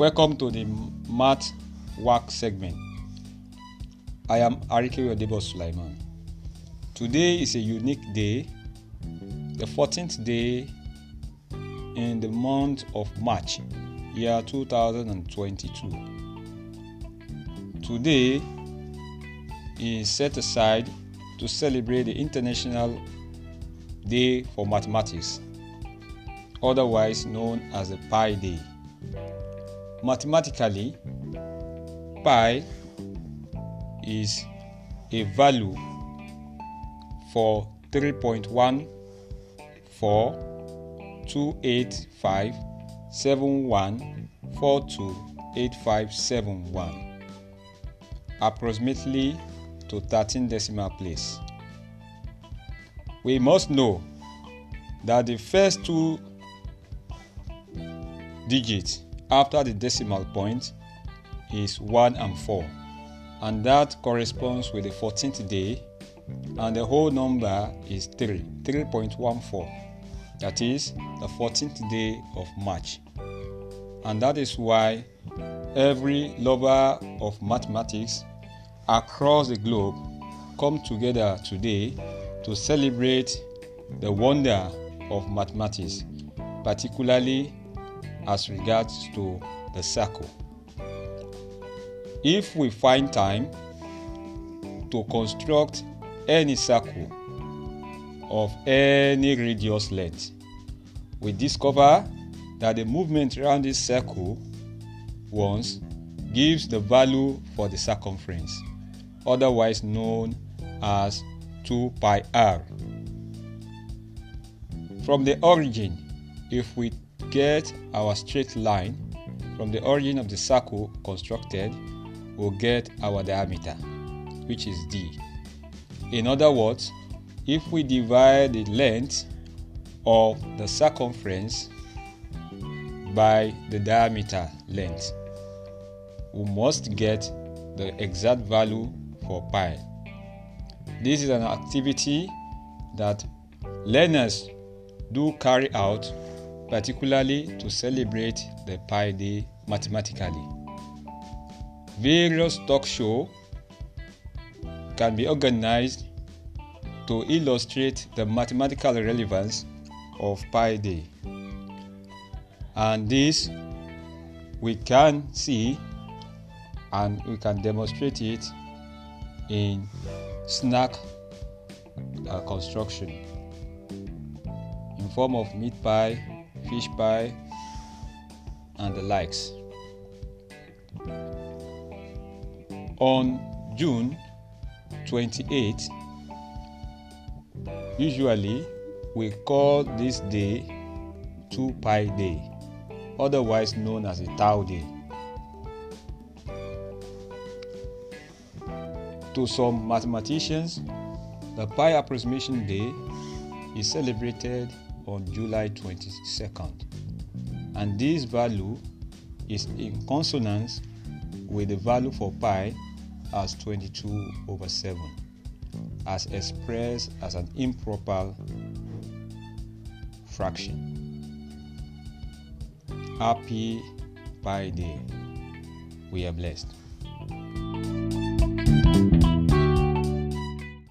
Welcome to the Math Work segment. I am Arike Odebo Sulaiman. Today is a unique day, the 14th day in the month of March, year 2022. Today is set aside to celebrate the International Day for Mathematics, otherwise known as the Pi Day. Mathematically, pi is a value for 3.14428571428571 approximately to 13 decimal place. We must know that the first two digits after the decimal point is 1 and 4 and that corresponds with the 14th day and the whole number is 3 3.14 that is the 14th day of march. And that is why every lover of mathematics across the globe come together today to celebrate the wonder of mathematics particularly as regards to the circle if we find time to construct any circle of any radius length, we discover that the movement around this circle once gives the value for the circumference, otherwise known as 2 pi r. From the origin, if we get our straight line from the origin of the circle constructed, we'll get our diameter, which is d. In other words, if we divide the length of the circumference by the diameter length, we must get the exact value for pi. This is an activity that learners do carry out, particularly to celebrate the Pi Day mathematically. Various talk shows can be organized to illustrate the mathematical relevance of Pi Day. And this we can see and we can demonstrate it in snack uh, construction in form of meat pie, fish pie, and the likes. On June 28, usually we call this day 2 Pi Day, otherwise known as a Tau Day. To some mathematicians, the Pi Approximation Day is celebrated on July 22nd, and this value is in consonance with the value for pi as 22 over 7, as expressed as an improper fraction. Happy Pi Day. We are blessed.